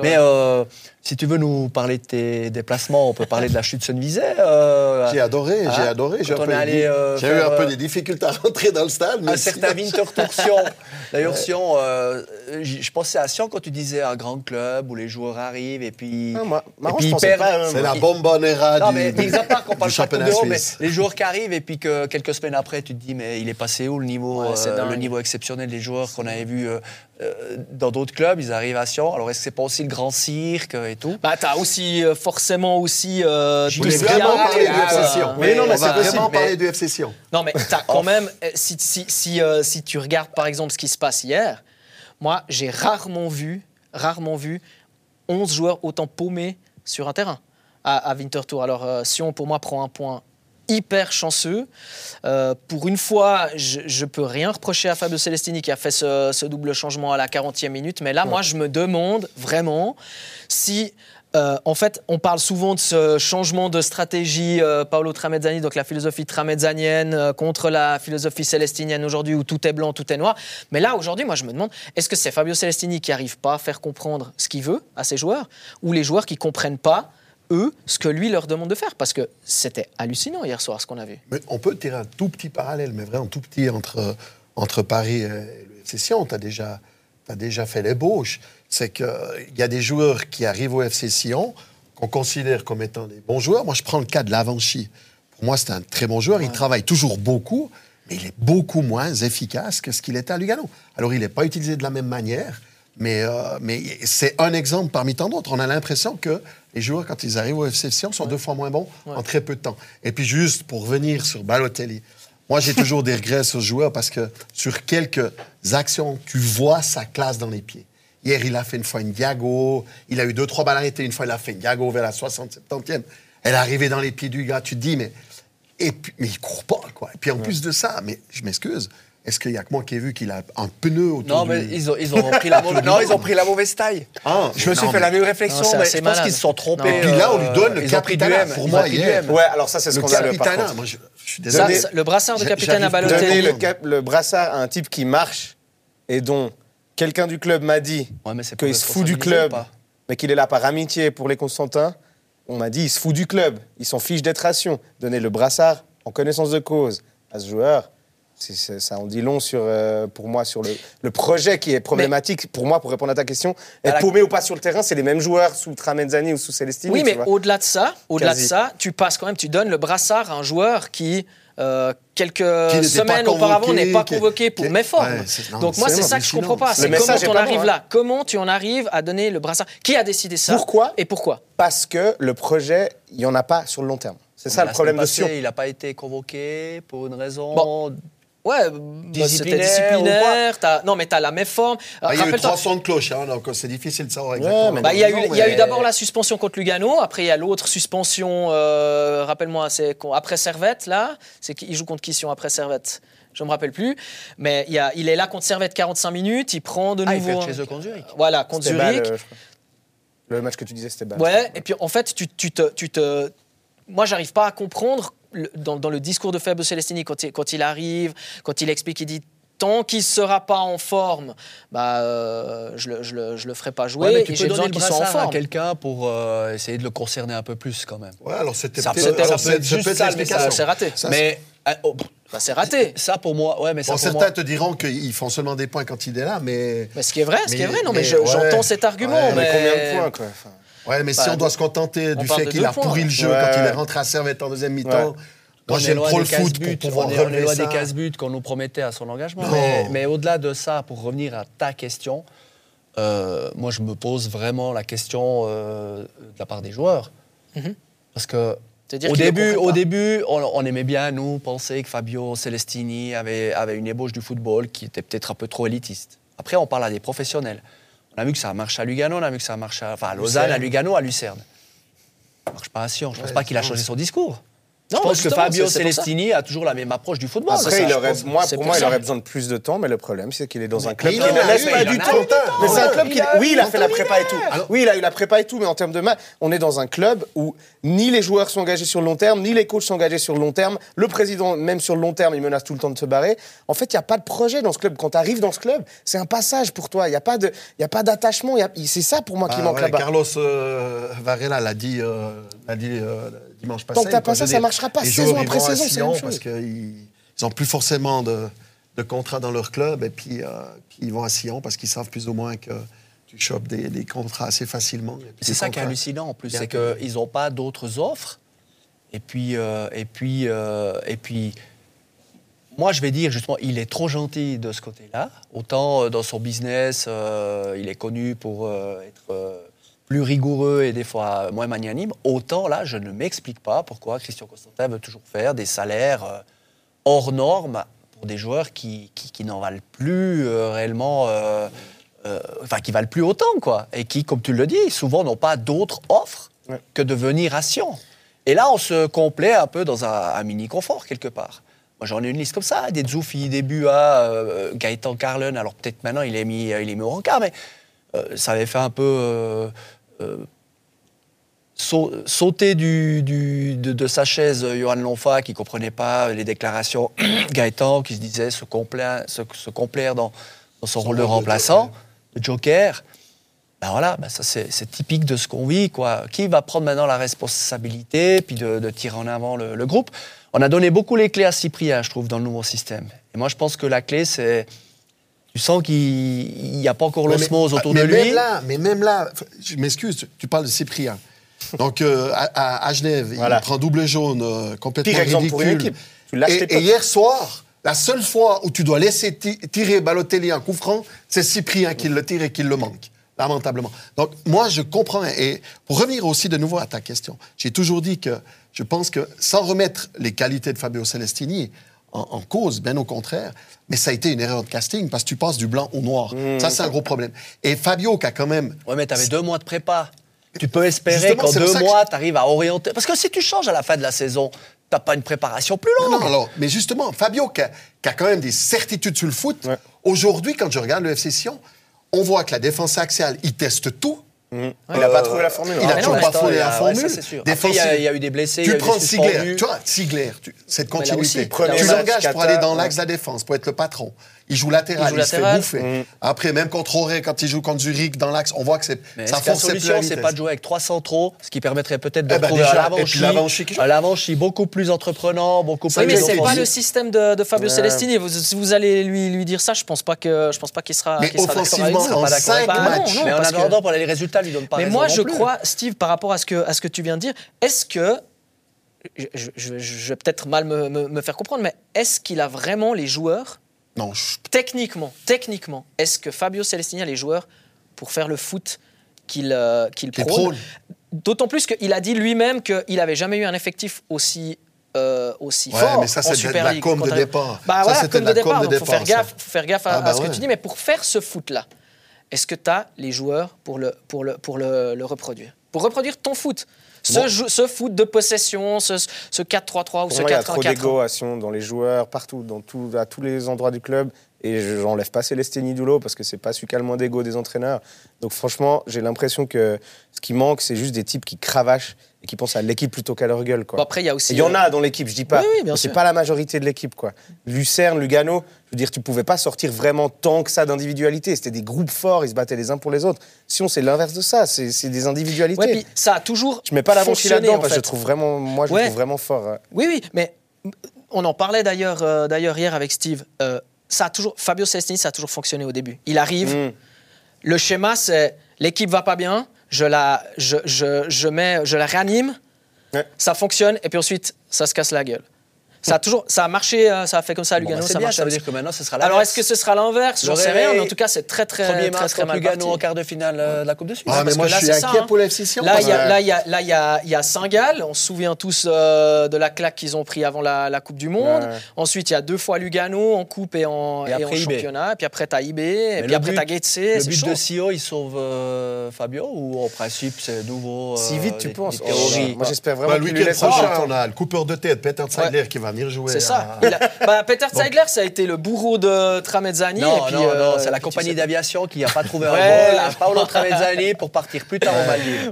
Mais euh, si tu veux nous parler de tes déplacements, on peut parler de la chute Sunvisay. Euh, j'ai adoré, j'ai hein, adoré. J'ai euh, j'ai eu un peu euh, des difficultés à rentrer dans le stade. mais un certain sinon- Winter Tour Sion. D'ailleurs, Sion, euh, je pensais à Sion quand tu disais un grand club où les joueurs arrivent et puis. Ah, moi- et puis je ils perdent. pas, hein, C'est la bombonera Non, du, mais du- mis à part qu'on parle du pas de Coupe championnat d'Europe, mais les joueurs qui arrivent et puis que quelques semaines après, tu te dis, mais il est passé où le niveau, Ouais, euh, le niveau exceptionnel des joueurs qu'on avait vus euh, dans d'autres clubs? Ils arrivent à Sion. Alors, est-ce que c'est pas aussi le grand cirque et tout Bah, t'as aussi euh, forcément aussi. euh, Je a- vraiment parler du Ah, FC Sion mais non, mais c'est vraiment parler du FC Sion. Non, mais t'as quand même. euh, Si, si, si, euh, si tu regardes par exemple ce qui se passe hier, moi, j'ai rarement vu, rarement vu 11 joueurs autant paumés sur un terrain à, à Winterthur. Alors, euh, Sion, pour moi, prend un point hyper chanceux. Euh, pour une fois, je, je peux rien reprocher à Fabio Celestini qui a fait ce, ce double changement à la 40e minute. Mais là, moi, je me demande vraiment si. euh, en fait, on parle souvent de ce changement de stratégie euh, Paolo Tramezzani, donc la philosophie tramezzanienne euh, contre la philosophie célestinienne aujourd'hui où tout est blanc, tout est noir. Mais là, aujourd'hui, moi, je me demande, est-ce que c'est Fabio Celestini qui n'arrive pas à faire comprendre ce qu'il veut à ses joueurs ou les joueurs qui comprennent pas, eux, ce que lui leur demande de faire Parce que c'était hallucinant hier soir ce qu'on a vu. Mais on peut tirer un tout petit parallèle, mais vraiment tout petit entre, entre Paris et le FC Sion. Tu as déjà, déjà fait l'ébauche. C'est qu'il y a des joueurs qui arrivent au FC Sion qu'on considère comme étant des bons joueurs. Moi, je prends le cas de Lavanchi. Pour moi, c'est un très bon joueur. Il travaille toujours beaucoup, mais il est beaucoup moins efficace que ce qu'il était à Lugano. Alors, il n'est pas utilisé de la même manière, mais, euh, mais c'est un exemple parmi tant d'autres. On a l'impression que les joueurs, quand ils arrivent au FC Sion, sont deux fois moins bons en très peu de temps. Et puis, juste pour revenir sur Balotelli, moi, j'ai toujours des regrets sur ce joueur parce que sur quelques actions, tu vois sa classe dans les pieds. Hier, il a fait une fois une diago. Il a eu deux, trois balles arrêtées. Une fois, il a fait une diago vers la 60, 70e. Elle est arrivée dans les pieds du gars. Tu te dis, mais, et puis, mais il court pas, quoi. Et puis, en plus de ça, mais je m'excuse, est-ce qu'il y a que moi qui ai vu qu'il a un pneu autour Non, du... mais ils ont, ils ont pris la mauvaise, non, ils ont pris la mauvaise taille. Ah, je me suis non, fait mais- la même réflexion, Non, mais je pense qu'ils se sont trompés. Non. Et puis là, on lui donne le capitana, M. pour Ils moi, hier. Ouais, alors ça, c'est Le capitana, moi, je, je suis Ça, désolé. ça, le brassard de capitaine j'arrive- Balotelli. Donner le, cap- le brassard à un type qui marche et dont quelqu'un du club m'a dit Ouais, qu'il se fout du club, mais qu'il est là par amitié pour les Constantins. On m'a dit, il se fout du club, il s'en fiche d'être ration. Donner le brassard en connaissance de cause à ce joueur, ça en dit long sur, euh, pour moi sur le, le projet qui est problématique. Pour moi, pour répondre à ta question, être la- paumé ou pas sur le terrain, c'est les mêmes joueurs sous Tramezzani ou sous Celestini. Oui, mais vois. au-delà de ça, au-delà de ça, tu passes quand même, tu donnes le brassard à un joueur qui euh, quelques semaines auparavant n'est pas qui- convoqué pour qui- méforme. Ouais, c'est- non, Donc moi, c'est ça que je hallucinant. comprends pas. C'est comment pas arrives bon, hein. là Comment tu en arrives à donner le brassard? Qui a décidé ça? Pourquoi? Et pourquoi? Parce que le projet, il n'y en a pas sur le long terme. C'est ça La le problème semaine de Sion. Il n'a pas été convoqué pour une raison. Bon. Ouais, bah, Disciplinaire c'était ou disciplinaire. t'as- Non, mais t'as la méforme. Ah, il y a eu Rappelle-toi- 300 de cloches, hein, donc c'est difficile de savoir Ouais, exactement. mais Bah, il y a eu, Non, il y a eu mais- d'abord la suspension contre Lugano, après il y a l'autre suspension, euh, rappelle-moi, c'est après Servette, là. C'est qui- il joue contre qui Sion après Servette? Je me rappelle plus. Mais il, y a, il est là contre Servette 45 minutes, il prend de Ah, il nouveau. fait chez eux contre Zurich. Voilà, contre Zurich. Bâle, euh. Le match que tu disais, c'était Bâle. Ouais, et puis en fait, tu, tu te, tu te... Moi, j'arrive pas à comprendre le- dans, dans le discours de Fabio Celestini quand il, quand il arrive, quand il explique, il dit tant qu'il sera pas en forme, bah, euh, je, le, je, le, je le ferai pas jouer Ouais, mais tu et peux donner besoin le qu'il soit en brassard à forme. quelqu'un pour euh, essayer de le concerner un peu plus quand même. Ouais, alors c'était Ça peut-être peut- ça alors peut c'est- être c'est juste peut-être ça, le l'explication. Ça, c'est raté. Ça, mais euh, oh, Bah, c'est raté. ça pour moi, ouais, mais ça Bon, pour certains moi. te diront qu'ils font seulement des points quand il est là, mais. Mais ce qui est vrai, ce qui est Mais- vrai, non, mais, mais je- ouais. j'entends cet argument. Ouais, Mais mais combien de points, quoi Enfin, Ouais, mais si Bah, on doit se contenter on du fait qu'il a pourri le jeu Ouais. quand il est rentré à Servette en deuxième mi-temps, Ouais. moi j'aime trop le foot pour pouvoir on est, on est loin ça. des casse-buts qu'on nous promettait à son engagement. Non. Mais, mais au-delà de ça, pour revenir à ta question, euh, moi je me pose vraiment la question euh, de la part des joueurs. Mhm. Parce que au début, au début on, on aimait bien, nous, penser que Fabio Celestini avait, avait une ébauche du football qui était peut-être un peu trop élitiste. Après, on parle à des professionnels. On a vu que ça marche à Lugano, on a vu que ça marche à, enfin, à Lausanne, à Lugano, à Lucerne. Ça marche pas à Sion. Je pense Ouais, pas qu'il a changé son discours. Non, je pense que Fabio. Celestini a toujours la même approche du football. Après, Ça, il aurait, moi, pour moi, il aurait besoin de plus de temps, mais le problème, c'est qu'il est dans un club il qui ne a laisse pas du temps. Mais c'est un Ouais. club qui. Oui, il a fait la prépa et tout. Oui, il a eu la prépa et tout, mais en termes de match, on est dans un club où ni les joueurs sont engagés sur le long terme, ni les coachs sont engagés sur le long terme. Le président, même sur le long terme, il menace tout le temps de se barrer. En fait, il n'y a pas de projet dans ce club. Quand tu arrives dans ce club, c'est un passage pour toi. Il n'y a pas d'attachement. C'est ça pour moi qui Ah manque là-bas. Carlos euh, Varela l'a dit, dimanche passé. Tant que t'as pas ça, ça marchera pas. Saison après vont à saison, c'est la parce qu'ils n'ont plus forcément de, de contrat dans leur club et puis, euh, puis ils vont à Sion parce qu'ils savent plus ou moins que tu chopes des, des contrats assez facilement. C'est ça qui est contrats- hallucinant en plus, c'est qu'ils n'ont pas d'autres offres. Et puis, euh, et puis, euh, et puis, moi je vais dire justement, il est trop gentil de ce côté-là. Autant euh, dans son business, euh, il est connu pour euh, être euh, plus rigoureux et des fois moins magnanime. Autant là, je ne m'explique pas pourquoi Christian Constantin veut toujours faire des salaires euh, hors normes pour des joueurs qui, qui, qui n'en valent plus euh, réellement. euh, euh, enfin, qui valent plus autant, quoi. Et qui, comme tu le dis, souvent n'ont pas d'autres offres Ouais. que de venir à Sion. Et là, on se complaît un peu dans un, un mini-confort, quelque part. Moi, j'en ai une liste comme ça, des Zoufi, des Bua, Gaëtan Carlen. Alors, peut-être maintenant, il est mis, il est mis au rencard, mais ça avait fait un peu sauter du, du- de, de sa chaise euh, Johan Lonfa, qui comprenait pas les déclarations Gaëtan, qui se disait se complaire, se, se complaire dans, dans son, rôle de rôle de remplaçant, de joker. Ben voilà, ben ça c'est c'est typique de ce qu'on vit. Quoi. Qui va prendre maintenant la responsabilité puis de, de tirer en avant le, le groupe? On a donné beaucoup les clés à Cyprien, je trouve, dans le nouveau système. Et moi, je pense que la clé, c'est. Tu sens qu'il n'y a pas encore l'osmose autour mais de lui? Même là, mais même là, je m'excuse, tu- tu parles de Cyprien. Donc, euh, à, Genève, Voilà. il prend double jaune, euh, complètement Pire exemple pour une ridicule. équipe. Tu et, et hier soir, la seule fois où tu dois laisser ti- tirer Balotelli un coup franc, c'est Cyprien qui le tire et qui le manque, lamentablement. Donc, moi, je comprends. Et pour revenir aussi de nouveau à ta question, j'ai toujours dit que je pense que sans remettre les qualités de Fabio Celestini en, en cause, bien au contraire, mais ça a été une erreur de casting parce que tu passes du blanc au noir. Mmh. Ça, c'est un gros problème. Et Fabio, qui a quand même. Ouais, mais tu avais deux mois de prépa. Tu peux espérer qu'en deux mois, tu arrives à orienter. Parce que si tu changes à la fin de la saison, tu pas une préparation plus Non, longue. non, alors, mais justement, Fabio, qui a, qui a quand même des certitudes sur le foot, Ouais. aujourd'hui, quand je regarde le FC Sion, on voit que la défense axiale, il teste tout. Il n'a pas trouvé la formule. Il a hein. toujours pas trouvé la ouais, formule. ça. Après, il y a- Défensive. il y a eu des blessés, Tu prends Sigler, tu vois, Sigler, cette continuité. aussi, tu l'engages pour aller dans l'axe ouais. de la défense, pour être le patron. Il joue latéral, Il il, joue se fait latéral. bouffer. Mm. Après, même contre Auré, quand il joue contre Zurich dans l'axe, on voit que c'est, ça que la solution, c'est pas de jouer avec trois centraux, ce qui permettrait peut-être de Eh ben, retrouver déjà, un Lavanchi, joue. beaucoup plus entreprenant, beaucoup plus Oui, mais c'est pas le système de, de Fabio Ouais. Celestini. Vous, si vous allez lui, lui dire ça, je pense pas que je pense pas qu'il sera. Mais sera offensivement, vous. en. Bah non, matchs, non. mais en attendant, pour les résultats, lui donne pas Mais moi, je crois, Steve, par rapport à ce que, à ce que tu viens de dire, est-ce que. Je, je- je- je vais peut-être mal me, me- me faire comprendre, mais est-ce qu'il a vraiment les joueurs, Non, techniquement, techniquement, est-ce que Fabio Celestini a les joueurs pour faire le foot qu'il euh, qu'il Qu'il prône prône. D'autant plus qu'il a dit lui-même qu'il n'avait jamais eu un effectif aussi. euh, aussi Ouais, fort mais ça, en Super la League. com de départ. Bah Ça, voilà, de la com départ. de donc faut faire départ, gaffe, faut faire gaffe à, Ah bah à ce que tu dis. Mais pour faire ce foot-là, est-ce que tu as les joueurs pour le, pour le, pour le, le reproduire? Pour reproduire ton foot. Ce, Bon. jou- ce foot de possession, ce, ce 4-3-3 ou Pour ce moi, il y a trop 4-1-4. Sion, dans les joueurs, partout, dans tout, à tous les endroits du club. Et je- j'enlève pas Célestini du lot parce que c'est pas celui qui a le moins d'ego des entraîneurs. Donc franchement, j'ai l'impression que ce qui manque, c'est juste des types qui cravachent et qui pensent à l'équipe plutôt qu'à leur gueule. Quoi. Bon, après, il y a aussi. Il y en euh, a dans l'équipe, je dis pas. Oui, oui, c'est pas la majorité de l'équipe, quoi. Lucerne, Lugano, je veux dire, tu pouvais pas sortir vraiment tant que ça d'individualité. C'était des groupes forts, ils se battaient les uns pour les autres. Sion, c'est l'inverse de ça, c'est des individualités. Ouais, puis ça a toujours. je mets pas la là-dedans parce que je trouve vraiment, moi, je Ouais. trouve vraiment fort. Oui, oui, mais on en parlait d'ailleurs euh, d'ailleurs hier avec Steve. Euh, ça a toujours, Fabio Celestini, ça a toujours fonctionné au début. Il arrive, Mm. le schéma, c'est l'équipe va pas bien, je la, je, je, je mets, je la réanime, Ouais. ça fonctionne, et puis ensuite, ça se casse la gueule. Ça a toujours, ça a marché, euh, ça a fait comme ça à Bon, Lugano, bah, c'est ça bien, marche. ça veut dire que maintenant, ce sera la Alors est-ce que ce sera l'inverse? J'en sais rien, mais en tout cas c'est très très Premier très match très mal Lugano parti. en quart de finale euh, de la Coupe de Suisse. Ah, mais parce moi, que je là, suis c'est ça, inquiet hein. pour l'FC Sion. Là, il y a, là, il y a, là, il y a, il y a Saint-Gall. On se souvient tous euh, de la claque qu'ils ont pris avant la, la Coupe du Monde. Ouais. Ensuite, il y a deux fois Lugano en Coupe et en, Et et après en IB. championnat. Et puis après, tu as IB. Et puis après, but- tu as Getse. Le but de Sio, il sauve Fabio ou en principe c'est nouveau Si vite tu penses. moi j'espère Bah, vraiment le qu'il lui week-end laisse on a le coupeur de tête, Peter Zeidler, qui va venir jouer. C'est ça. à- Il a- bah, Peter Zeidler, ça a été le bourreau de Tramezzani. Non, et puis, non, euh, non, c'est la compagnie d'aviation qui n'a pas trouvé un vol à Paolo Tramezzani pour partir plus tard en Maldives.